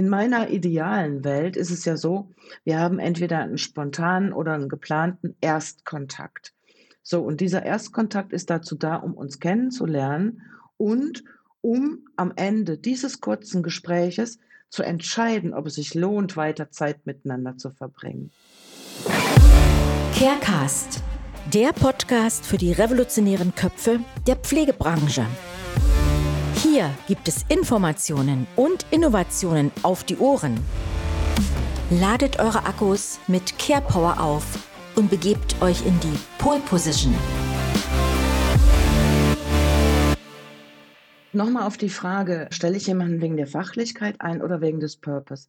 in meiner idealen Welt ist es ja so, wir haben entweder einen spontanen oder einen geplanten Erstkontakt. So, und dieser Erstkontakt ist dazu da, um uns kennenzulernen und um am Ende dieses kurzen Gespräches zu entscheiden, ob es sich lohnt, weiter Zeit miteinander zu verbringen. Carecast, der Podcast für die revolutionären Köpfe der Pflegebranche. Hier gibt es Informationen und Innovationen auf die Ohren. Ladet eure Akkus mit Care Power auf und begebt euch in die Pole Position. Nochmal auf die Frage, stelle ich jemanden wegen der Fachlichkeit ein oder wegen des Purpose?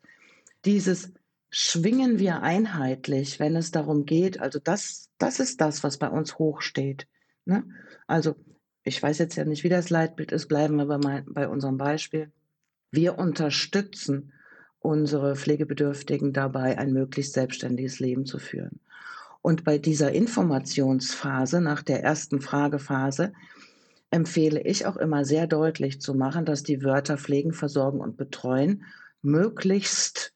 Dieses schwingen wir einheitlich, wenn es darum geht, also das, das ist das, was bei uns hochsteht. Ne? Also ich weiß jetzt ja nicht, wie das Leitbild ist, bleiben wir bei, mein, bei unserem Beispiel. Wir unterstützen unsere Pflegebedürftigen dabei, ein möglichst selbstständiges Leben zu führen. Und bei dieser Informationsphase, nach der ersten Fragephase, empfehle ich auch immer sehr deutlich zu machen, dass die Wörter pflegen, versorgen und betreuen möglichst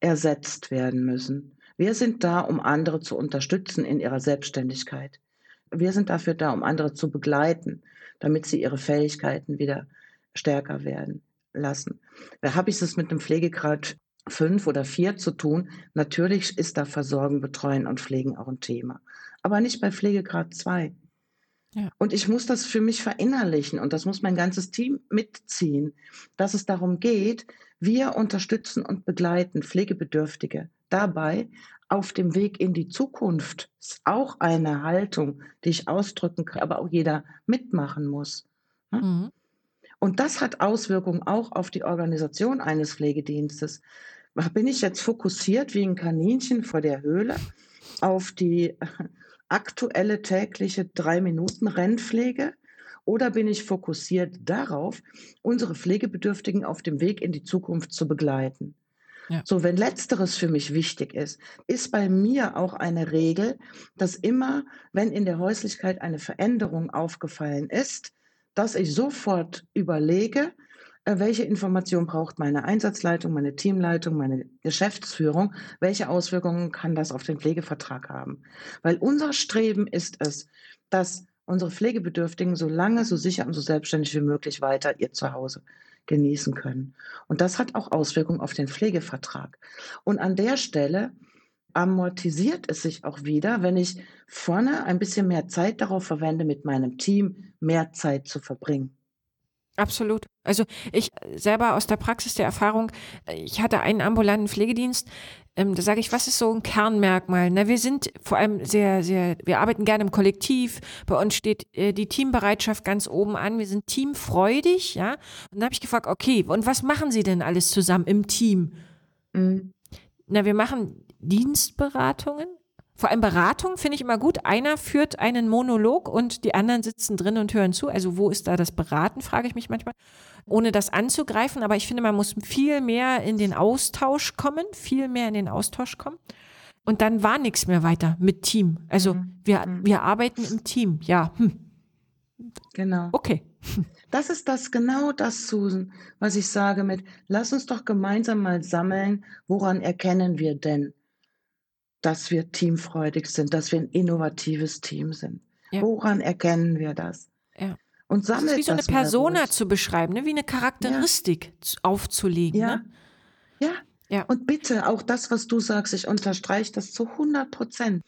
ersetzt werden müssen. Wir sind da, um andere zu unterstützen in ihrer Selbstständigkeit. Wir sind dafür da, um andere zu begleiten, damit sie ihre Fähigkeiten wieder stärker werden lassen. Da habe ich es mit einem Pflegegrad fünf oder vier zu tun. Natürlich ist da Versorgen, Betreuen und Pflegen auch ein Thema. Aber nicht bei Pflegegrad zwei. Ja. Und ich muss das für mich verinnerlichen und das muss mein ganzes Team mitziehen, dass es darum geht, wir unterstützen und begleiten Pflegebedürftige dabei, auf dem Weg in die Zukunft ist auch eine Haltung, die ich ausdrücken kann, aber auch jeder mitmachen muss. Ne? Mhm. Und das hat Auswirkungen auch auf die Organisation eines Pflegedienstes. Bin ich jetzt fokussiert wie ein Kaninchen vor der Höhle auf die aktuelle tägliche drei Minuten Rennpflege? Oder bin ich fokussiert darauf, unsere Pflegebedürftigen auf dem Weg in die Zukunft zu begleiten? So, wenn letzteres für mich wichtig ist, ist bei mir auch eine Regel, dass immer, wenn in der Häuslichkeit eine Veränderung aufgefallen ist, dass ich sofort überlege, äh, welche Information braucht meine Einsatzleitung, meine Teamleitung, meine Geschäftsführung, welche Auswirkungen kann das auf den Pflegevertrag haben. Weil unser Streben ist es, dass unsere Pflegebedürftigen so lange, so sicher und so selbstständig wie möglich weiter ihr Zuhause genießen können. Und das hat auch Auswirkungen auf den Pflegevertrag. Und an der Stelle amortisiert es sich auch wieder, wenn ich vorne ein bisschen mehr Zeit darauf verwende, mit meinem Team mehr Zeit zu verbringen. Absolut. Also ich selber aus der Praxis der Erfahrung, ich hatte einen ambulanten Pflegedienst, ähm, da sage ich, was ist so ein Kernmerkmal? Na, wir sind vor allem sehr, sehr, wir arbeiten gerne im Kollektiv. Bei uns steht äh, die Teambereitschaft ganz oben an. Wir sind teamfreudig, ja. Und dann habe ich gefragt, okay, und was machen Sie denn alles zusammen im Team? Mhm. Na, wir machen Dienstberatungen. Vor allem Beratung finde ich immer gut. Einer führt einen Monolog und die anderen sitzen drin und hören zu. Also wo ist da das Beraten, frage ich mich manchmal ohne das anzugreifen. Aber ich finde, man muss viel mehr in den Austausch kommen, viel mehr in den Austausch kommen. Und dann war nichts mehr weiter mit Team. Also mhm. wir, mhm. wir arbeiten im Team, ja. Hm. Genau. Okay. Das ist das genau das, Susan, was ich sage mit, lass uns doch gemeinsam mal sammeln, woran erkennen wir denn, dass wir teamfreudig sind, dass wir ein innovatives Team sind. Ja. Woran erkennen wir das? Ja und sammelt das. Ist wie so eine Persona zu beschreiben, ne? wie eine Charakteristik ja. aufzulegen. Ja. Ne? ja. Ja. Und bitte, auch das, was du sagst, ich unterstreiche das zu 100 Prozent.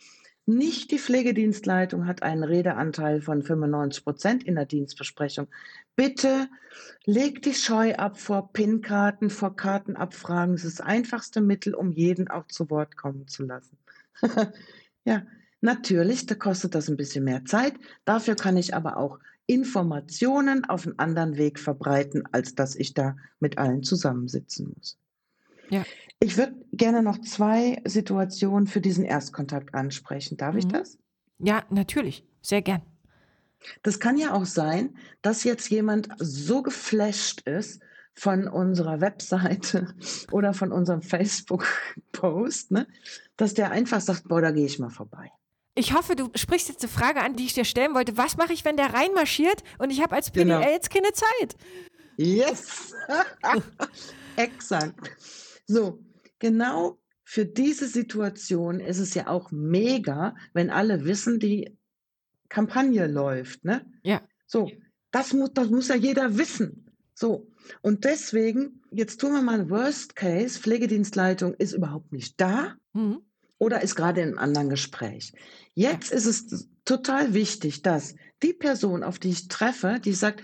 Nicht die Pflegedienstleitung hat einen Redeanteil von 95 Prozent in der Dienstbesprechung. Bitte leg die Scheu ab vor PIN-Karten, vor Kartenabfragen. Das ist das einfachste Mittel, um jeden auch zu Wort kommen zu lassen. ja, natürlich, da kostet das ein bisschen mehr Zeit. Dafür kann ich aber auch Informationen auf einen anderen Weg verbreiten, als dass ich da mit allen zusammensitzen muss. Ja. Ich würde gerne noch zwei Situationen für diesen Erstkontakt ansprechen. Darf mhm. ich das? Ja, natürlich. Sehr gern. Das kann ja auch sein, dass jetzt jemand so geflasht ist von unserer Webseite oder von unserem Facebook-Post, ne, dass der einfach sagt, boah, da gehe ich mal vorbei. Ich hoffe, du sprichst jetzt eine Frage an, die ich dir stellen wollte. Was mache ich, wenn der reinmarschiert und ich habe als PDL genau. jetzt keine Zeit? Yes! Exakt. So, genau für diese Situation ist es ja auch mega, wenn alle wissen, die Kampagne läuft, ne? Ja. So, das muss, das muss ja jeder wissen. So, und deswegen, jetzt tun wir mal Worst Case, Pflegedienstleitung ist überhaupt nicht da Mhm. oder ist gerade in einem anderen Gespräch. Jetzt ist es total wichtig, dass die Person, auf die ich treffe, die sagt,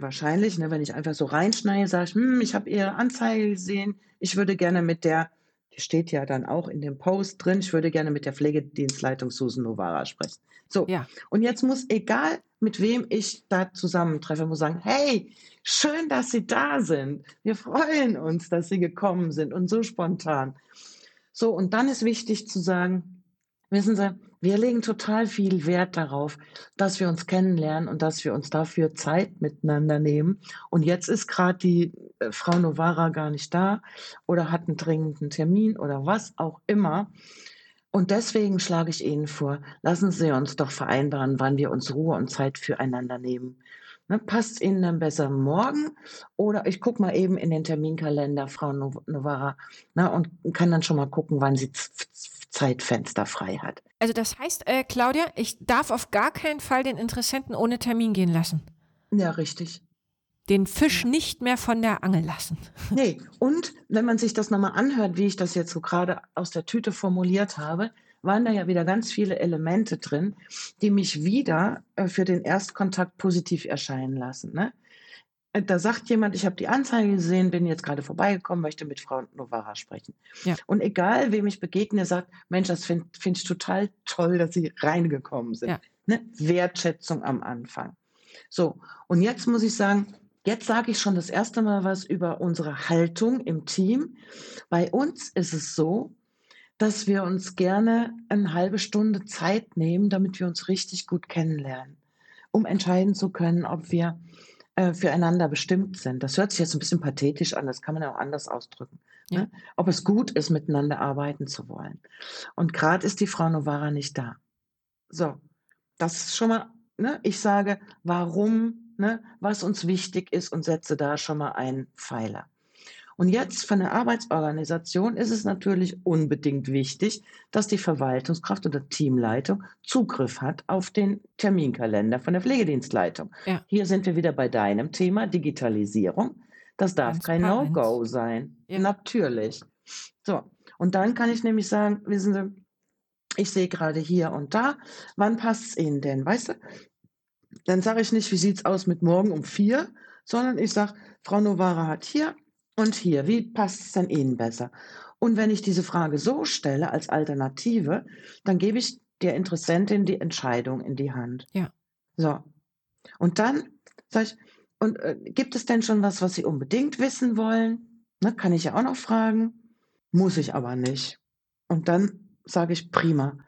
wahrscheinlich, ne, wenn ich einfach so reinschneide, sage ich, hm, ich habe Ihre Anzeige gesehen, ich würde gerne mit der, die steht ja dann auch in dem Post drin, ich würde gerne mit der Pflegedienstleitung Susan Novara sprechen. So, Ja. und jetzt muss, egal mit wem ich da zusammentreffe, muss sagen, hey, schön, dass Sie da sind. Wir freuen uns, dass Sie gekommen sind und so spontan. So, und dann ist wichtig zu sagen, wissen Sie, wir legen total viel Wert darauf, dass wir uns kennenlernen und dass wir uns dafür Zeit miteinander nehmen. Und jetzt ist gerade die äh, Frau Novara gar nicht da oder hat einen dringenden Termin oder was auch immer. Und deswegen schlage ich Ihnen vor, lassen Sie uns doch vereinbaren, wann wir uns Ruhe und Zeit füreinander nehmen. Ne, passt Ihnen dann besser morgen? Oder ich gucke mal eben in den Terminkalender, Frau No- Novara, ne, und kann dann schon mal gucken, wann sie Zeitfenster frei hat. Also das heißt, äh, Claudia, ich darf auf gar keinen Fall den Interessenten ohne Termin gehen lassen. Ja, richtig. Den Fisch nicht mehr von der Angel lassen. Nee, und wenn man sich das nochmal anhört, wie ich das jetzt so gerade aus der Tüte formuliert habe, waren da ja wieder ganz viele Elemente drin, die mich wieder äh, für den Erstkontakt positiv erscheinen lassen. Ne? Äh, Da sagt jemand, ich habe die Anzeige gesehen, bin jetzt gerade vorbeigekommen, möchte mit Frau Novara sprechen. Ja. Und egal, wem ich begegne, sagt, Mensch, das finde find ich total toll, dass Sie reingekommen sind. Ja. Ne? Wertschätzung am Anfang. So, und jetzt muss ich sagen, jetzt sage ich schon das erste Mal was über unsere Haltung im Team. Bei uns ist es so, dass wir uns gerne eine halbe Stunde Zeit nehmen, damit wir uns richtig gut kennenlernen, um entscheiden zu können, ob wir äh, füreinander bestimmt sind. Das hört sich jetzt ein bisschen pathetisch an, das kann man auch anders ausdrücken. Ja. Ne? Ob es gut ist, miteinander arbeiten zu wollen. Und gerade ist die Frau Novara nicht da. So, das ist schon mal, ne? ich sage, warum, ne? was uns wichtig ist und setze da schon mal einen Pfeiler. Und jetzt von der Arbeitsorganisation ist es natürlich unbedingt wichtig, dass die Verwaltungskraft oder Teamleitung Zugriff hat auf den Terminkalender von der Pflegedienstleitung. Ja. Hier sind wir wieder bei deinem Thema Digitalisierung. Das darf kein. No-Go sein. Ja. Natürlich. So, und dann kann ich nämlich sagen, wissen Sie, ich sehe gerade hier und da, wann passt es Ihnen denn, weißt du? Dann sage ich nicht, wie sieht es aus mit morgen um vier, sondern ich sage, Frau Novara hat hier und hier, wie passt es denn Ihnen besser? Und wenn ich diese Frage so stelle als Alternative, dann gebe ich der Interessentin die Entscheidung in die Hand. Ja. So. Und dann sage ich, und äh, gibt es denn schon was, was Sie unbedingt wissen wollen? Ne, kann ich ja auch noch fragen. Muss ich aber nicht. Und dann sage ich, prima.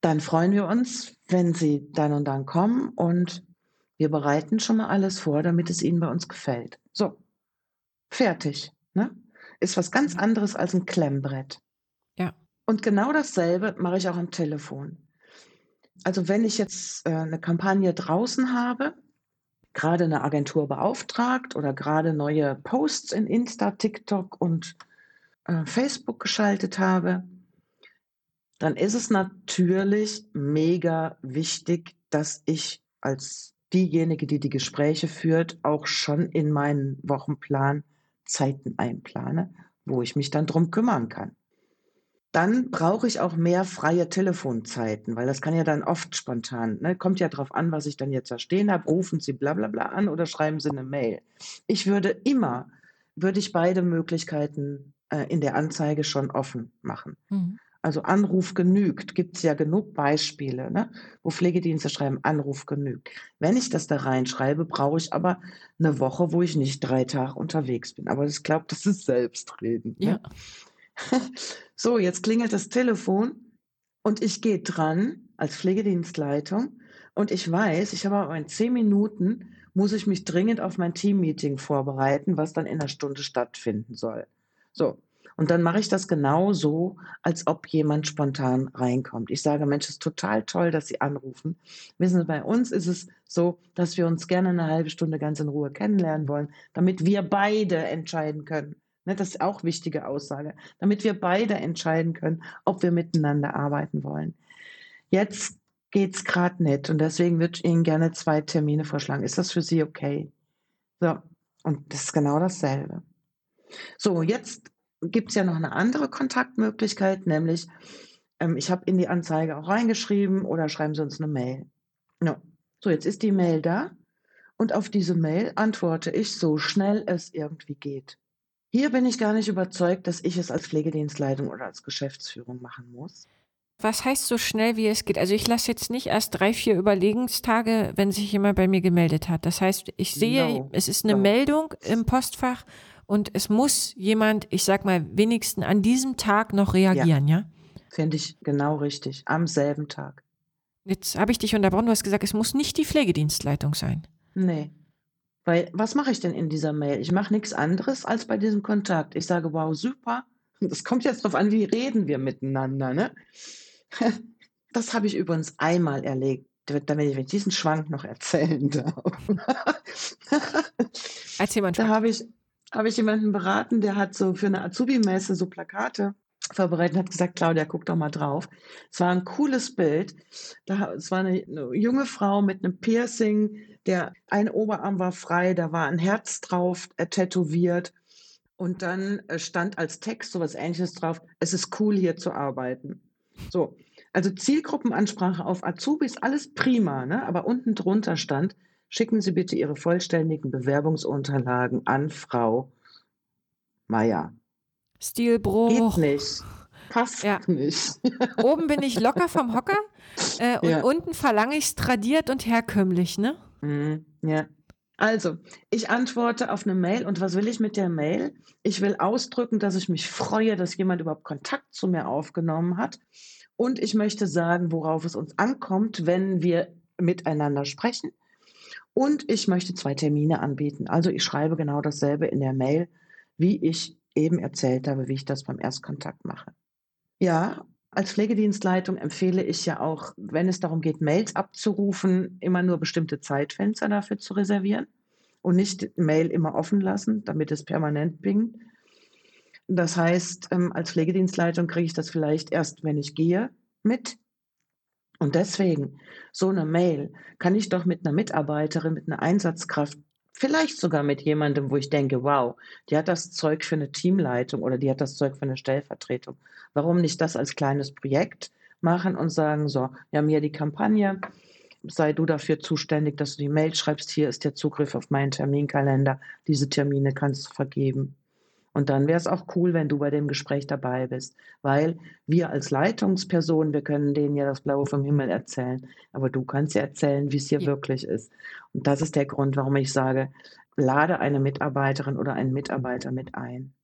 Dann freuen wir uns, wenn Sie dann und dann kommen und wir bereiten schon mal alles vor, damit es Ihnen bei uns gefällt. So, fertig. Ne? Ist was ganz anderes als ein Klemmbrett. Ja. Und genau dasselbe mache ich auch am Telefon. Also wenn ich jetzt äh, eine Kampagne draußen habe, gerade eine Agentur beauftragt oder gerade neue Posts in Insta, TikTok und äh, Facebook geschaltet habe, dann ist es natürlich mega wichtig, dass ich als diejenige, die die Gespräche führt, auch schon in meinen Wochenplan Zeiten einplane, wo ich mich dann drum kümmern kann. Dann brauche ich auch mehr freie Telefonzeiten, weil das kann ja dann oft spontan, ne? kommt ja drauf an, was ich dann jetzt da stehen habe, rufen Sie bla bla bla an oder schreiben Sie eine Mail. Ich würde immer, würde ich beide Möglichkeiten äh, in der Anzeige schon offen machen. Mhm. Also Anruf genügt, gibt es ja genug Beispiele, ne? wo Pflegedienste schreiben, Anruf genügt. Wenn ich das da reinschreibe, brauche ich aber eine Woche, wo ich nicht drei Tage unterwegs bin. Aber ich glaube, das ist Selbstreden. Ja. Ne? So, jetzt klingelt das Telefon und ich gehe dran als Pflegedienstleitung und ich weiß, ich habe aber in zehn Minuten, muss ich mich dringend auf mein Teammeeting vorbereiten, was dann in einer Stunde stattfinden soll. So, und dann mache ich das genau so, als ob jemand spontan reinkommt. Ich sage, Mensch, es ist total toll, dass Sie anrufen. Wissen Sie, bei uns ist es so, dass wir uns gerne eine halbe Stunde ganz in Ruhe kennenlernen wollen, damit wir beide entscheiden können, Ne, das ist auch wichtige Aussage, damit wir beide entscheiden können, ob wir miteinander arbeiten wollen. Jetzt geht es gerade nicht und deswegen würde ich Ihnen gerne zwei Termine vorschlagen. Ist das für Sie okay? So, und das ist genau dasselbe. So, jetzt gibt es ja noch eine andere Kontaktmöglichkeit, nämlich ähm, ich habe in die Anzeige auch reingeschrieben oder schreiben Sie uns eine Mail. No. So, jetzt ist die Mail da und auf diese Mail antworte ich so schnell es irgendwie geht. Hier bin ich gar nicht überzeugt, dass ich es als Pflegedienstleitung oder als Geschäftsführung machen muss. Was heißt so schnell, wie es geht? Also ich lasse jetzt nicht erst drei, vier Überlegenstage, wenn sich jemand bei mir gemeldet hat. Das heißt, ich sehe, no. es ist eine no. Meldung im Postfach und es muss jemand, ich sag mal, wenigstens an diesem Tag noch reagieren, ja? ja? Finde ich genau richtig. Am selben Tag. Jetzt habe ich dich unterbrochen, du hast gesagt, es muss nicht die Pflegedienstleitung sein. Nee. Weil, was mache ich denn in dieser Mail? Ich mache nichts anderes als bei diesem Kontakt. Ich sage, wow, super. Das kommt jetzt darauf an, wie reden wir miteinander, ne? Das habe ich übrigens einmal erlebt, damit ich diesen Schwank noch erzählen darf. Erzähl mal. Da habe ich, habe ich jemanden beraten, der hat so für eine Azubi-Messe so Plakate vorbereitet und hat gesagt, Claudia, guck doch mal drauf. Es war ein cooles Bild. Da, es war eine, eine junge Frau mit einem Piercing, der ein Oberarm war frei, da war ein Herz drauf, äh, tätowiert. Und dann äh, stand als Text sowas ähnliches drauf, es ist cool hier zu arbeiten. So, also Zielgruppenansprache auf Azubis, alles prima, ne? aber unten drunter stand, schicken Sie bitte Ihre vollständigen Bewerbungsunterlagen an Frau Meier. Stilbruch. Geht nicht. Passt ja. nicht. Oben bin ich locker vom Hocker äh, und ja. unten verlange ich es tradiert und herkömmlich, ne? Mhm. Ja. Also, ich antworte auf eine Mail und was will ich mit der Mail? Ich will ausdrücken, dass ich mich freue, dass jemand überhaupt Kontakt zu mir aufgenommen hat. Und ich möchte sagen, worauf es uns ankommt, wenn wir miteinander sprechen. Und ich möchte zwei Termine anbieten. Also ich schreibe genau dasselbe in der Mail, wie ich eben erzählt habe, wie ich das beim Erstkontakt mache. Ja, als Pflegedienstleitung empfehle ich ja auch, wenn es darum geht, Mails abzurufen, immer nur bestimmte Zeitfenster dafür zu reservieren und nicht Mail immer offen lassen, damit es permanent pingt. Das heißt, ähm, als Pflegedienstleitung kriege ich das vielleicht erst, wenn ich gehe, mit. Und deswegen, so eine Mail kann ich doch mit einer Mitarbeiterin, mit einer Einsatzkraft Vielleicht sogar mit jemandem, wo ich denke, wow, die hat das Zeug für eine Teamleitung oder die hat das Zeug für eine Stellvertretung. Warum nicht das als kleines Projekt machen und sagen, so, wir haben hier die Kampagne, sei du dafür zuständig, dass du die Mail schreibst, hier ist der Zugriff auf meinen Terminkalender, diese Termine kannst du vergeben. Und dann wäre es auch cool, wenn du bei dem Gespräch dabei bist, weil wir als Leitungsperson, wir können denen ja das Blaue vom Himmel erzählen, aber du kannst ja erzählen, wie es hier ja. wirklich ist. Und das ist der Grund, warum ich sage, lade eine Mitarbeiterin oder einen Mitarbeiter mit ein.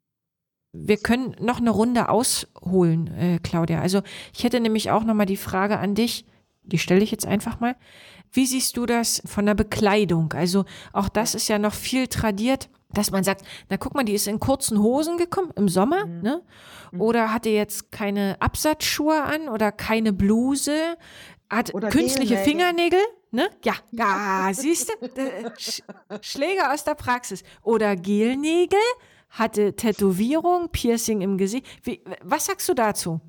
Wir können noch eine Runde ausholen, äh, Claudia. Also ich hätte nämlich auch noch mal die Frage an dich, die stelle ich jetzt einfach mal. Wie siehst du das von der Bekleidung? Also auch das ist ja noch viel tradiert dass man sagt, na guck mal, die ist in kurzen Hosen gekommen im Sommer, mhm. ne? Mhm. Oder hatte jetzt keine Absatzschuhe an oder keine Bluse, hat oder künstliche. Fingernägel, ne? Ja, ja, siehst du? Sch Schläger aus der Praxis. Oder Gelnägel, hatte Tätowierung, Piercing im Gesicht. Wie, was sagst du dazu?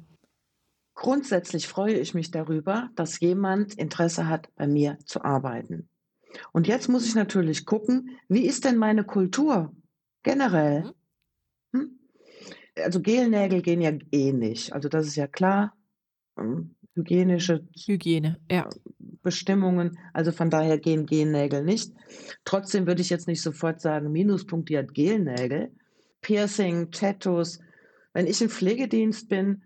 Grundsätzlich freue ich mich darüber, dass jemand Interesse hat, bei mir zu arbeiten. Und jetzt muss ich natürlich gucken, wie ist denn meine Kultur generell? Mhm. Hm? Also Gelnägel gehen ja eh nicht. Also das ist ja klar. Hm, hygienische Hygiene, ja. Bestimmungen. Also von daher gehen Gelnägel nicht. Trotzdem würde ich jetzt nicht sofort sagen, Minuspunkt, die hat Gelnägel. Piercing, Tattoos. Wenn ich im Pflegedienst bin,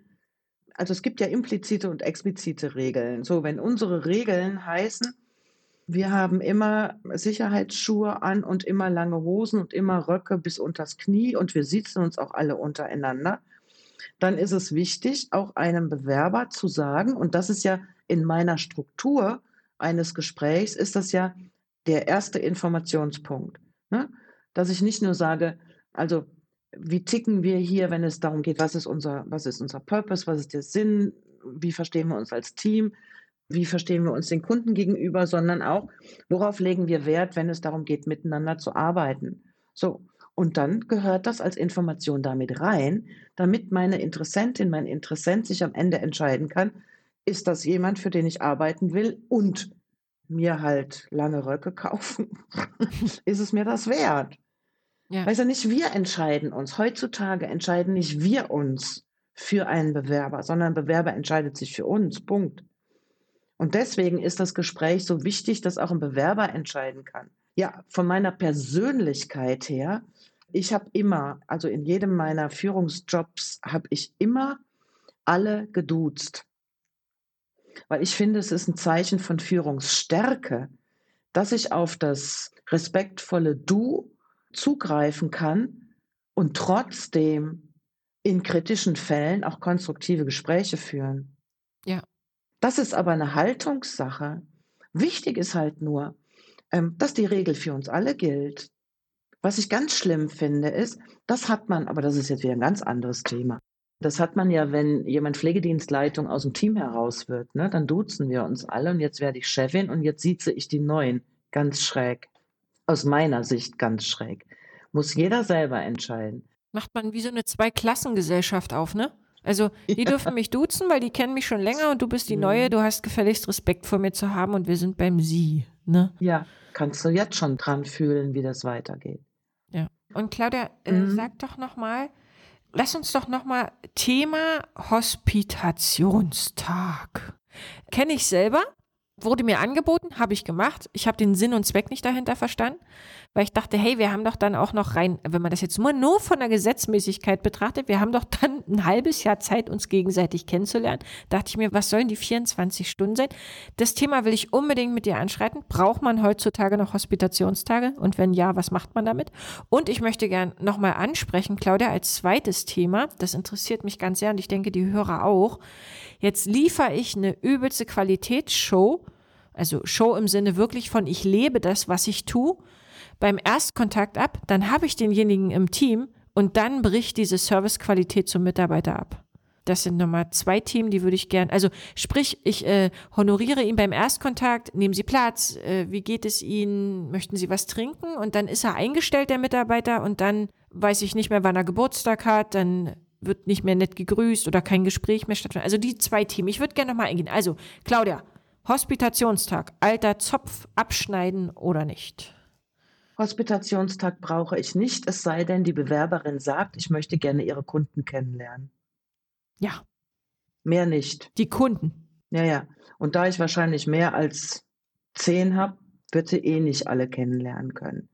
also es gibt ja implizite und explizite Regeln. So, wenn unsere Regeln heißen, wir haben immer Sicherheitsschuhe an und immer lange Hosen und immer Röcke bis unters Knie und wir sitzen uns auch alle untereinander. Dann ist es wichtig, auch einem Bewerber zu sagen, und das ist ja in meiner Struktur eines Gesprächs, ist das ja der erste Informationspunkt. Ne? Dass ich nicht nur sage, also wie ticken wir hier, wenn es darum geht, was ist unser, was ist unser Purpose, was ist der Sinn, wie verstehen wir uns als Team, wie verstehen wir uns den Kunden gegenüber, sondern auch, worauf legen wir Wert, wenn es darum geht, miteinander zu arbeiten. So. Und dann gehört das als Information damit rein, damit meine Interessentin, mein Interessent sich am Ende entscheiden kann, ist das jemand, für den ich arbeiten will und mir halt lange Röcke kaufen? ist es mir das wert? Ja. Weißt du, nicht wir entscheiden uns. Heutzutage entscheiden nicht wir uns für einen Bewerber, sondern ein Bewerber entscheidet sich für uns. Punkt. Und deswegen ist das Gespräch so wichtig, dass auch ein Bewerber entscheiden kann. Ja, von meiner Persönlichkeit her, ich habe immer, also in jedem meiner Führungsjobs habe ich immer alle geduzt. Weil ich finde, es ist ein Zeichen von Führungsstärke, dass ich auf das respektvolle Du zugreifen kann und trotzdem in kritischen Fällen auch konstruktive Gespräche führen. Ja. Das ist aber eine Haltungssache. Wichtig ist halt nur, ähm, dass die Regel für uns alle gilt. Was ich ganz schlimm finde, ist, das hat man, aber das ist jetzt wieder ein ganz anderes Thema. Das hat man ja, wenn jemand Pflegedienstleitung aus dem Team heraus wird, ne? dann duzen wir uns alle und jetzt werde ich Chefin und jetzt sieze ich die Neuen. Ganz schräg. Aus meiner Sicht ganz schräg. Muss jeder selber entscheiden. Macht man wie so eine Zweiklassengesellschaft auf, ne? Also, die ja. dürfen mich duzen, weil die kennen mich schon länger und du bist die mhm. Neue, du hast gefälligst Respekt vor mir zu haben und wir sind beim Sie, ne? Ja, kannst du jetzt schon dran fühlen, wie das weitergeht. Ja. Und Claudia, äh, mhm. sag doch nochmal, lass uns doch nochmal Thema Hospitationstag. Kenne ich selber, wurde mir angeboten, habe ich gemacht. Ich habe den Sinn und Zweck nicht dahinter verstanden, weil ich dachte, hey, wir haben doch dann auch noch rein, wenn man das jetzt nur, nur von der Gesetzmäßigkeit betrachtet, wir haben doch dann ein halbes Jahr Zeit, uns gegenseitig kennenzulernen. Da dachte ich mir, was sollen die 24 Stunden sein? Das Thema will ich unbedingt mit dir anschreiten. Braucht man heutzutage noch Hospitationstage? Und wenn ja, was macht man damit? Und ich möchte gern nochmal ansprechen, Claudia, als zweites Thema, das interessiert mich ganz sehr und ich denke, die Hörer auch. Jetzt liefere ich eine übelste Qualitätsshow, also Show im Sinne wirklich von ich lebe das, was ich tue, beim Erstkontakt ab, dann habe ich denjenigen im Team und dann bricht diese Servicequalität zum Mitarbeiter ab. Das sind nochmal zwei Themen, die würde ich gern. Also sprich, ich äh, honoriere ihn beim Erstkontakt, nehmen Sie Platz, äh, wie geht es Ihnen, möchten Sie was trinken? Und dann ist er eingestellt, der Mitarbeiter, und dann weiß ich nicht mehr, wann er Geburtstag hat, dann wird nicht mehr nett gegrüßt oder kein Gespräch mehr stattfinden. Also die zwei Themen. Ich würde gerne nochmal eingehen. Also, Claudia, Hospitationstag, alter Zopf abschneiden oder nicht? Hospitationstag brauche ich nicht, es sei denn, die Bewerberin sagt, ich möchte gerne ihre Kunden kennenlernen. Ja. Mehr nicht. Die Kunden. Ja, ja. Und da ich wahrscheinlich mehr als zehn habe, wird sie eh nicht alle kennenlernen können.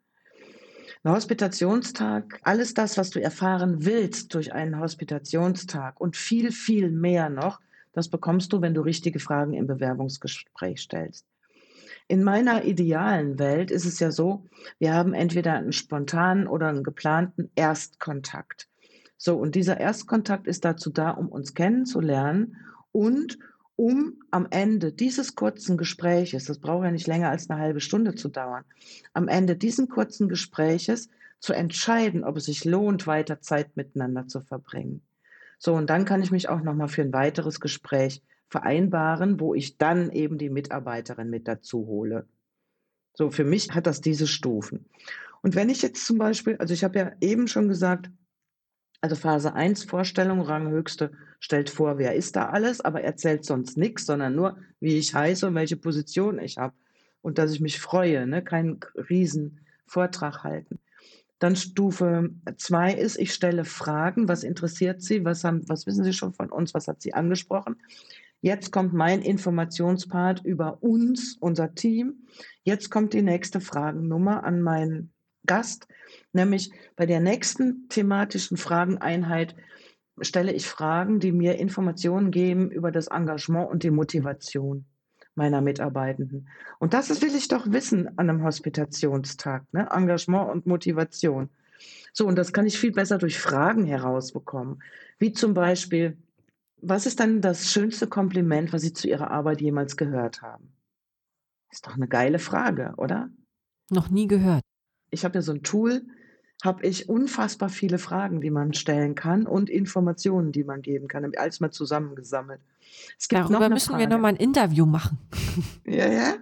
Ein Hospitationstag, alles das, was du erfahren willst durch einen Hospitationstag und viel, viel mehr noch, das bekommst du, wenn du richtige Fragen im Bewerbungsgespräch stellst. In meiner idealen Welt ist es ja so, wir haben entweder einen spontanen oder einen geplanten Erstkontakt. So, und dieser Erstkontakt ist dazu da, um uns kennenzulernen und um am Ende dieses kurzen Gespräches, das braucht ja nicht länger als eine halbe Stunde zu dauern, am Ende diesen kurzen Gespräches zu entscheiden, ob es sich lohnt, weiter Zeit miteinander zu verbringen. So, und dann kann ich mich auch nochmal für ein weiteres Gespräch vereinbaren, wo ich dann eben die Mitarbeiterin mit dazu hole. So, für mich hat das diese Stufen. Und wenn ich jetzt zum Beispiel, also ich habe ja eben schon gesagt, also Phase 1 Vorstellung, Ranghöchste, stellt vor, wer ist da alles, aber erzählt sonst nichts, sondern nur, wie ich heiße und welche Position ich habe. Und dass ich mich freue, ne? keinen riesen Vortrag halten. Dann Stufe 2 ist, ich stelle Fragen, was interessiert Sie, was, haben, was wissen Sie schon von uns, was hat Sie angesprochen. Jetzt kommt mein Informationspart über uns, unser Team. Jetzt kommt die nächste Fragennummer an meinen Gast, nämlich bei der nächsten thematischen Frageneinheit stelle ich Fragen, die mir Informationen geben über das Engagement und die Motivation meiner Mitarbeitenden. Und das will ich doch wissen an einem Hospitationstag, ne? Engagement und Motivation. So, und das kann ich viel besser durch Fragen herausbekommen. Wie zum Beispiel, was ist dann das schönste Kompliment, was Sie zu Ihrer Arbeit jemals gehört haben? Ist doch eine geile Frage, oder? Noch nie gehört. Ich habe ja so ein Tool, habe ich unfassbar viele Fragen, die man stellen kann und Informationen, die man geben kann, alles mal zusammengesammelt. Darüber müssen Frage. wir nochmal ein Interview machen. Ja, ja.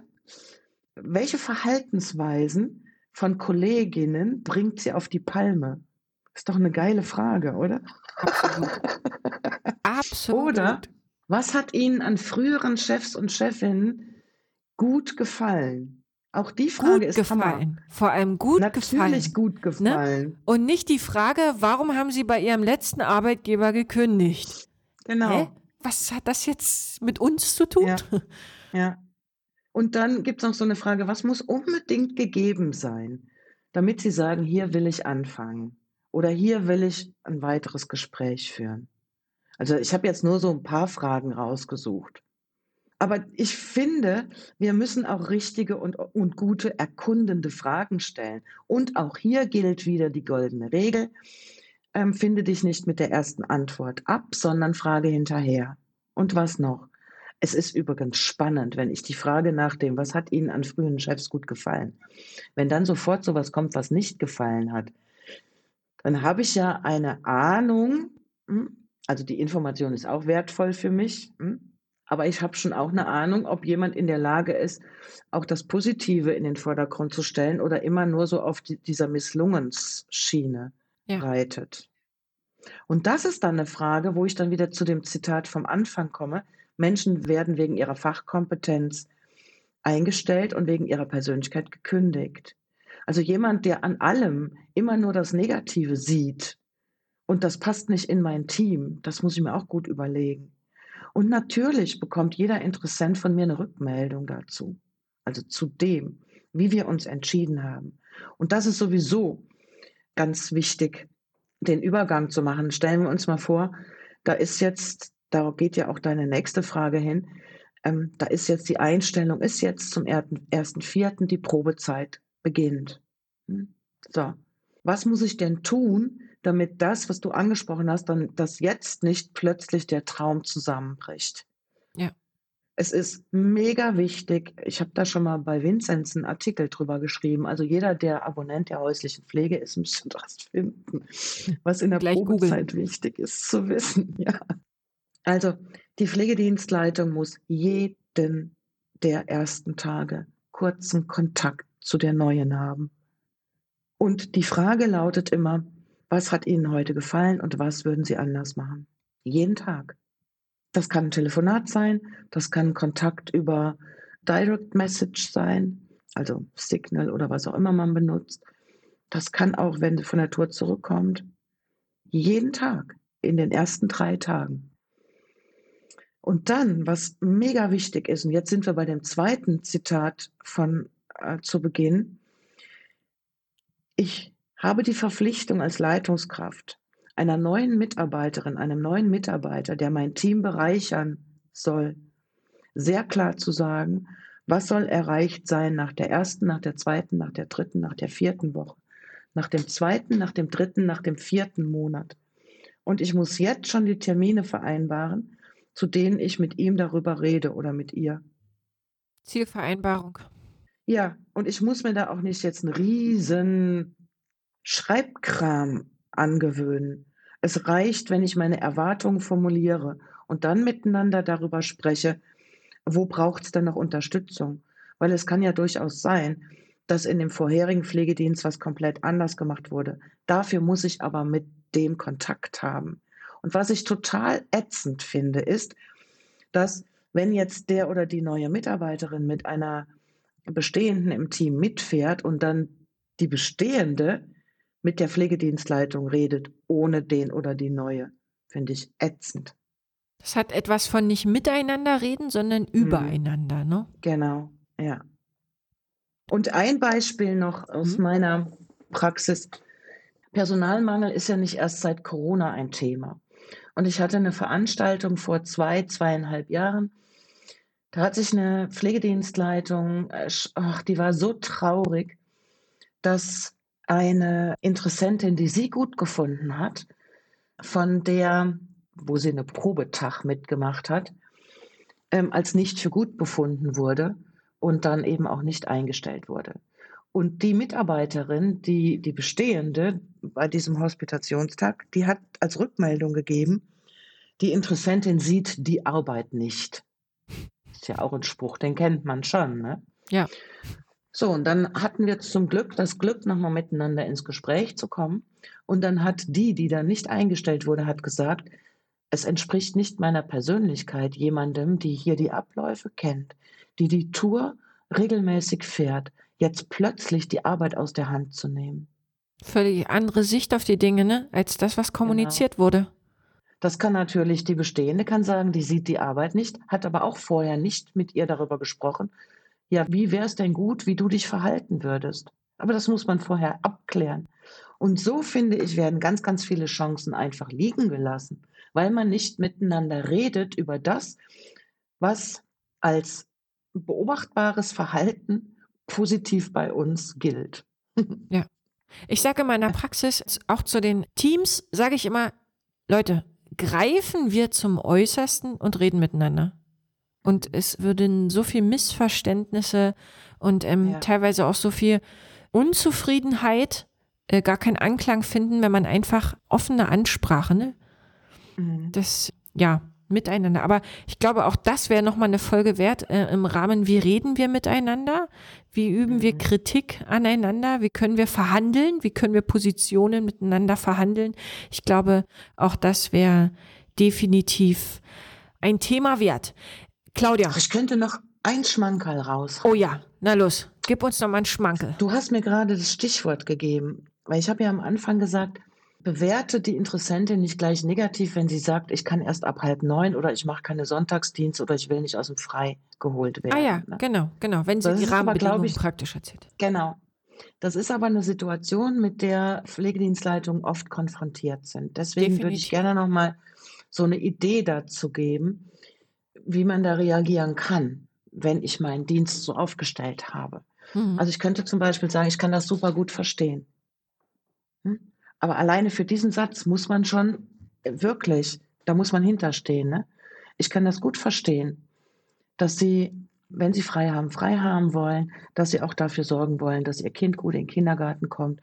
Welche Verhaltensweisen von Kolleginnen bringt sie auf die Palme? Ist doch eine geile Frage, oder? Absolut. Absolut. Oder was hat Ihnen an früheren Chefs und Chefinnen gut gefallen? Auch die Frage gut ist gefallen. Hammer. Vor allem gut Natürlich gefallen. gut gefallen. Und nicht die Frage, warum haben Sie bei Ihrem letzten Arbeitgeber gekündigt? Genau. Hä? Was hat das jetzt mit uns zu tun? Ja. Ja. Und dann gibt es noch so eine Frage, was muss unbedingt gegeben sein, damit Sie sagen, hier will ich anfangen oder hier will ich ein weiteres Gespräch führen. Also ich habe jetzt nur so ein paar Fragen rausgesucht. Aber ich finde, wir müssen auch richtige und, und gute erkundende Fragen stellen. Und auch hier gilt wieder die goldene Regel. Ähm, finde dich nicht mit der ersten Antwort ab, sondern frage hinterher. Und was noch? Es ist übrigens spannend, wenn ich die Frage nach dem, was hat Ihnen an frühen Chefs gut gefallen, wenn dann sofort sowas kommt, was nicht gefallen hat, dann habe ich ja eine Ahnung, hm, also die Information ist auch wertvoll für mich, hm, aber ich habe schon auch eine Ahnung, ob jemand in der Lage ist, auch das Positive in den Vordergrund zu stellen oder immer nur so auf die, dieser Misslungensschiene Ja. reitet. Und das ist dann eine Frage, wo ich dann wieder zu dem Zitat vom Anfang komme. Menschen werden wegen ihrer Fachkompetenz eingestellt und wegen ihrer Persönlichkeit gekündigt. Also jemand, der an allem immer nur das Negative sieht und das passt nicht in mein Team, das muss ich mir auch gut überlegen. Und natürlich bekommt jeder Interessent von mir eine Rückmeldung dazu, also zu dem, wie wir uns entschieden haben. Und das ist sowieso ganz wichtig, den Übergang zu machen. Stellen wir uns mal vor, da ist jetzt, da geht ja auch deine nächste Frage hin, ähm, da ist jetzt die Einstellung, ist jetzt zum ersten, ersten Vierten die Probezeit beginnt. Hm? So, was muss ich denn tun, damit das, was du angesprochen hast, dann, dass jetzt nicht plötzlich der Traum zusammenbricht? Ja. Es ist mega wichtig. Ich habe da schon mal bei Vinzenz einen Artikel drüber geschrieben. Also jeder, der Abonnent der häuslichen Pflege ist, müsste das finden, was in der Gleich. Probezeit wichtig ist zu wissen. Ja. Also die Pflegedienstleitung muss jeden der ersten Tage kurzen Kontakt zu der neuen haben. Und die Frage lautet immer, was hat Ihnen heute gefallen und was würden Sie anders machen? Jeden Tag. Das kann ein Telefonat sein, das kann Kontakt über Direct Message sein, also Signal oder was auch immer man benutzt. Das kann auch, wenn von der Tour zurückkommt, jeden Tag in den ersten drei Tagen. Und dann, was mega wichtig ist, und jetzt sind wir bei dem zweiten Zitat von äh, zu Beginn, ich habe die Verpflichtung als Leitungskraft einer neuen Mitarbeiterin, einem neuen Mitarbeiter, der mein Team bereichern soll, sehr klar zu sagen, was soll erreicht sein nach der ersten, nach der zweiten, nach der dritten, nach der vierten Woche, nach dem zweiten, nach dem dritten, nach dem vierten Monat. Und ich muss jetzt schon die Termine vereinbaren, zu denen ich mit ihm darüber rede oder mit ihr. Zielvereinbarung. Ja, und ich muss mir da auch nicht jetzt einen riesen Schreibkram angewöhnen. Es reicht, wenn ich meine Erwartungen formuliere und dann miteinander darüber spreche, wo braucht es denn noch Unterstützung? Weil es kann ja durchaus sein, dass in dem vorherigen Pflegedienst was komplett anders gemacht wurde. Dafür muss ich aber mit dem Kontakt haben. Und was ich total ätzend finde, ist, dass wenn jetzt der oder die neue Mitarbeiterin mit einer bestehenden im Team mitfährt und dann die bestehende mit der Pflegedienstleitung redet, ohne den oder die neue, finde ich ätzend. Das hat etwas von nicht miteinander reden, sondern übereinander, ne? Genau, ja. Und ein Beispiel noch aus Mhm. meiner Praxis. Personalmangel ist ja nicht erst seit Corona ein Thema. Und ich hatte eine Veranstaltung vor zwei, zweieinhalb Jahren. Da hat sich eine Pflegedienstleitung, äh, ach, die war so traurig, dass eine Interessentin, die sie gut gefunden hat, von der, wo sie eine Probetag mitgemacht hat, ähm, als nicht für gut befunden wurde und dann eben auch nicht eingestellt wurde. Und die Mitarbeiterin, die, die bestehende bei diesem Hospitationstag, die hat als Rückmeldung gegeben, die Interessentin sieht die Arbeit nicht. Ist ja auch ein Spruch, den kennt man schon, ne? Ja. So, und dann hatten wir zum Glück das Glück, nochmal miteinander ins Gespräch zu kommen. Und dann hat die, die da nicht eingestellt wurde, hat gesagt, es entspricht nicht meiner Persönlichkeit, jemandem, die hier die Abläufe kennt, die die Tour regelmäßig fährt, jetzt plötzlich die Arbeit aus der Hand zu nehmen. Völlig andere Sicht auf die Dinge, ne? als das, was kommuniziert genau. wurde. Das kann natürlich die Bestehende kann sagen, die sieht die Arbeit nicht, hat aber auch vorher nicht mit ihr darüber gesprochen. Ja, wie wäre es denn gut, wie du dich verhalten würdest? Aber das muss man vorher abklären. Und so finde ich, werden ganz, ganz viele Chancen einfach liegen gelassen, weil man nicht miteinander redet über das, was als beobachtbares Verhalten positiv bei uns gilt. Ja. Ich sage in meiner Praxis, auch zu den Teams, sage ich immer, Leute, greifen wir zum Äußersten und reden miteinander. Und es würden so viel Missverständnisse und ähm, ja. teilweise auch so viel Unzufriedenheit äh, gar keinen Anklang finden, wenn man einfach offene Ansprache, ne? Mhm. Das, ja, miteinander. Aber ich glaube, auch das wäre nochmal eine Folge wert äh, im Rahmen, wie reden wir miteinander? Wie üben wir mhm. Kritik aneinander? Wie können wir verhandeln? Wie können wir Positionen miteinander verhandeln? Ich glaube, auch das wäre definitiv ein Thema wert. Claudia. Ich könnte noch ein Schmankerl raus. Oh ja, na los, gib uns noch mal ein Schmankerl. Du hast mir gerade das Stichwort gegeben, weil ich habe ja am Anfang gesagt, bewerte die Interessentin nicht gleich negativ, wenn sie sagt, ich kann erst ab halb neun oder ich mache keine Sonntagsdienst oder ich will nicht aus dem Frei geholt werden. Ah ja, ne? genau, genau, wenn sie das die Rahmenbedingungen ich, praktisch erzählt. Genau. Das ist aber eine Situation, mit der Pflegedienstleitungen oft konfrontiert sind. Deswegen Definitiv. würde ich gerne noch mal so eine Idee dazu geben, wie man da reagieren kann, wenn ich meinen Dienst so aufgestellt habe. Mhm. Also ich könnte zum Beispiel sagen, ich kann das super gut verstehen. Hm? Aber alleine für diesen Satz muss man schon wirklich, da muss man hinterstehen. Ne? Ich kann das gut verstehen, dass Sie, wenn Sie frei haben, frei haben wollen, dass Sie auch dafür sorgen wollen, dass Ihr Kind gut in den Kindergarten kommt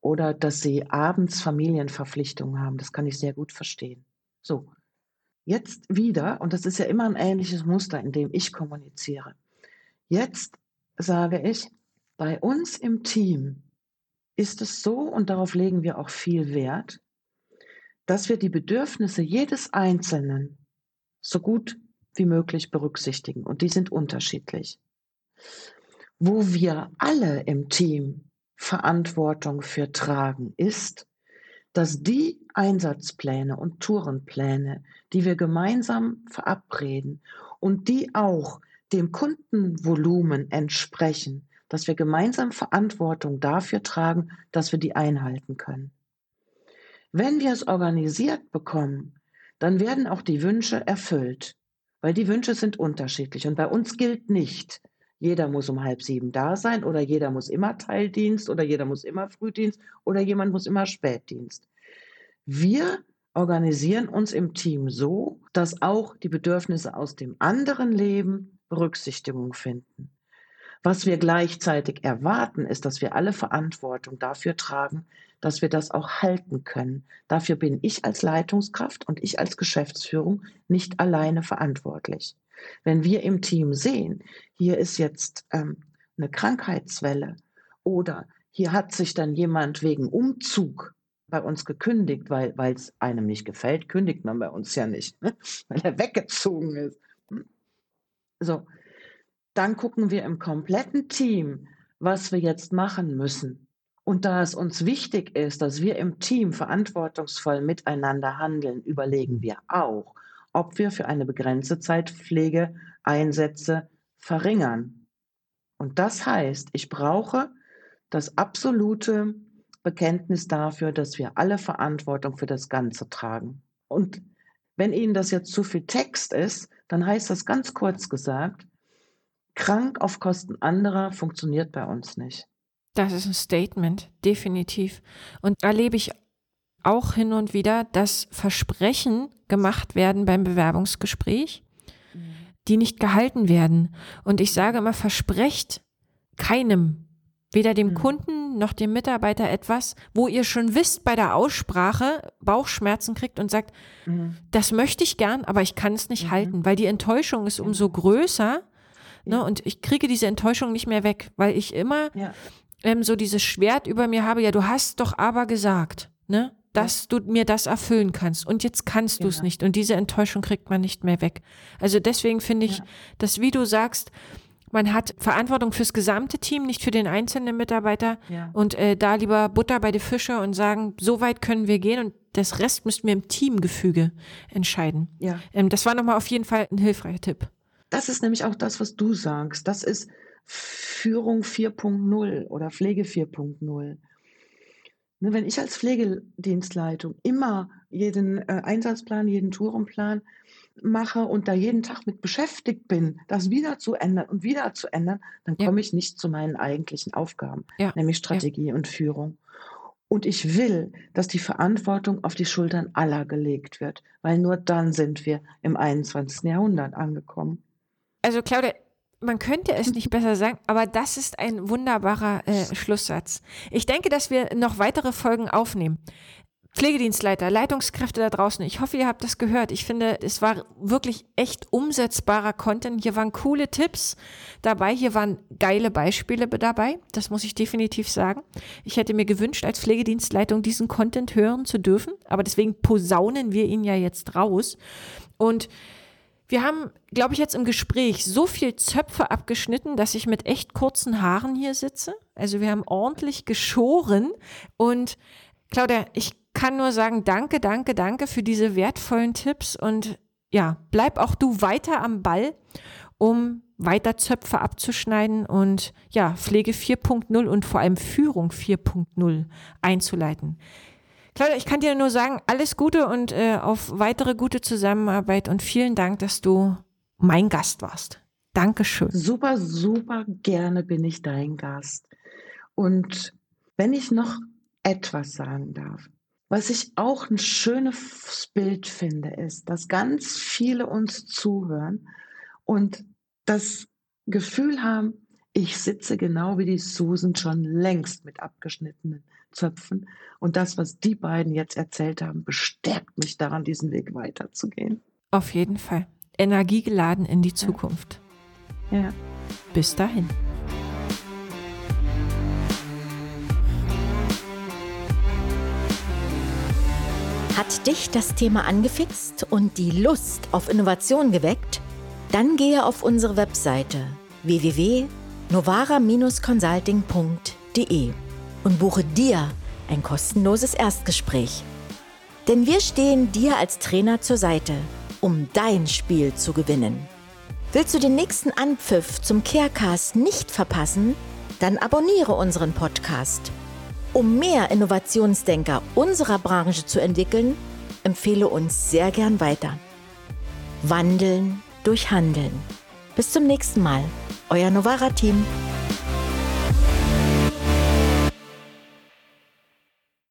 oder dass Sie abends Familienverpflichtungen haben. Das kann ich sehr gut verstehen. So, jetzt wieder, und das ist ja immer ein ähnliches Muster, in dem ich kommuniziere. Jetzt sage ich, bei uns im Team ist es so, und darauf legen wir auch viel Wert, dass wir die Bedürfnisse jedes Einzelnen so gut wie möglich berücksichtigen. Und die sind unterschiedlich. Wo wir alle im Team Verantwortung für tragen, ist, dass die Einsatzpläne und Tourenpläne, die wir gemeinsam verabreden und die auch dem Kundenvolumen entsprechen, dass wir gemeinsam Verantwortung dafür tragen, dass wir die einhalten können. Wenn wir es organisiert bekommen, dann werden auch die Wünsche erfüllt, weil die Wünsche sind unterschiedlich. Und bei uns gilt nicht, jeder muss um halb sieben da sein oder jeder muss immer Teildienst oder jeder muss immer Frühdienst oder jemand muss immer Spätdienst. Wir organisieren uns im Team so, dass auch die Bedürfnisse aus dem anderen Leben Berücksichtigung finden. Was wir gleichzeitig erwarten, ist, dass wir alle Verantwortung dafür tragen, dass wir das auch halten können. Dafür bin ich als Leitungskraft und ich als Geschäftsführung nicht alleine verantwortlich. Wenn wir im Team sehen, hier ist jetzt ähm, eine Krankheitswelle oder hier hat sich dann jemand wegen Umzug bei uns gekündigt, weil es einem nicht gefällt, kündigt man bei uns ja nicht, ne? weil er weggezogen ist. Hm? So, dann gucken wir im kompletten Team, was wir jetzt machen müssen. Und da es uns wichtig ist, dass wir im Team verantwortungsvoll miteinander handeln, überlegen wir auch, ob wir für eine begrenzte Zeit Pflegeeinsätze verringern. Und das heißt, ich brauche das absolute Bekenntnis dafür, dass wir alle Verantwortung für das Ganze tragen. Und wenn Ihnen das jetzt zu viel Text ist, dann heißt das ganz kurz gesagt, Krank auf Kosten anderer funktioniert bei uns nicht. Das ist ein Statement, definitiv. Und da erlebe ich auch hin und wieder, dass Versprechen gemacht werden beim Bewerbungsgespräch, die nicht gehalten werden. Und ich sage immer, versprecht keinem, weder dem mhm. Kunden noch dem Mitarbeiter etwas, wo ihr schon wisst bei der Aussprache Bauchschmerzen kriegt und sagt, mhm. das möchte ich gern, aber ich kann es nicht mhm. halten, weil die Enttäuschung ist umso größer, Ne? Und ich kriege diese Enttäuschung nicht mehr weg, weil ich immer Ja. ähm, so dieses Schwert über mir habe, ja, du hast doch aber gesagt, ne? Dass du mir das erfüllen kannst. Und jetzt kannst du es Genau. nicht. Und diese Enttäuschung kriegt man nicht mehr weg. Also deswegen finde ich, Ja. dass, wie du sagst, man hat Verantwortung fürs gesamte Team, nicht für den einzelnen Mitarbeiter. Ja. Und äh, da lieber Butter bei die Fische und sagen, so weit können wir gehen und das Rest müssten wir im Teamgefüge entscheiden. Ja. Ähm, das war nochmal auf jeden Fall ein hilfreicher Tipp. Das ist nämlich auch das, was du sagst. Das ist Führung 4.0 oder Pflege 4.0. Ne, wenn ich als Pflegedienstleitung immer jeden äh, Einsatzplan, jeden Tourenplan mache und da jeden Tag mit beschäftigt bin, das wieder zu ändern und wieder zu ändern, dann Ja. komme ich nicht zu meinen eigentlichen Aufgaben, Ja, nämlich Strategie und Führung. Und ich will, dass die Verantwortung auf die Schultern aller gelegt wird, weil nur dann sind wir im 21. Jahrhundert angekommen. Also Claudia, man könnte es nicht besser sagen, aber das ist ein wunderbarer äh, Schlusssatz. Ich denke, dass wir noch weitere Folgen aufnehmen. Pflegedienstleiter, Leitungskräfte da draußen, ich hoffe, ihr habt das gehört. Ich finde, es war wirklich echt umsetzbarer Content. Hier waren coole Tipps dabei, hier waren geile Beispiele dabei. Das muss ich definitiv sagen. Ich hätte mir gewünscht, als Pflegedienstleitung diesen Content hören zu dürfen, aber deswegen posaunen wir ihn ja jetzt raus. Und wir haben, glaube ich, jetzt im Gespräch so viel Zöpfe abgeschnitten, dass ich mit echt kurzen Haaren hier sitze. Also wir haben ordentlich geschoren. Und Claudia, ich kann nur sagen, danke, danke, danke für diese wertvollen Tipps. Und ja, bleib auch du weiter am Ball, um weiter Zöpfe abzuschneiden und ja, Pflege 4.0 und vor allem Führung 4.0 einzuleiten. Claudia, ich kann dir nur sagen, alles Gute und äh, auf weitere gute Zusammenarbeit und vielen Dank, dass du mein Gast warst. Dankeschön. Super, super gerne bin ich dein Gast. Und wenn ich noch etwas sagen darf, was ich auch ein schönes Bild finde, ist, dass ganz viele uns zuhören und das Gefühl haben, ich sitze genau wie die Susan schon längst mit abgeschnittenen Zöpfen. Und das, was die beiden jetzt erzählt haben, bestärkt mich daran, diesen Weg weiterzugehen. Auf jeden Fall. Energiegeladen in die Zukunft. Ja. Bis dahin. Hat dich das Thema angefixt und die Lust auf Innovation geweckt? Dann gehe auf unsere Webseite www.novara-consulting.de und buche dir ein kostenloses Erstgespräch. Denn wir stehen dir als Trainer zur Seite, um dein Spiel zu gewinnen. Willst du den nächsten Anpfiff zum Carecast nicht verpassen? Dann abonniere unseren Podcast. Um mehr Innovationsdenker unserer Branche zu entwickeln, empfehle uns sehr gern weiter. Wandeln durch Handeln. Bis zum nächsten Mal. Euer Novara-Team.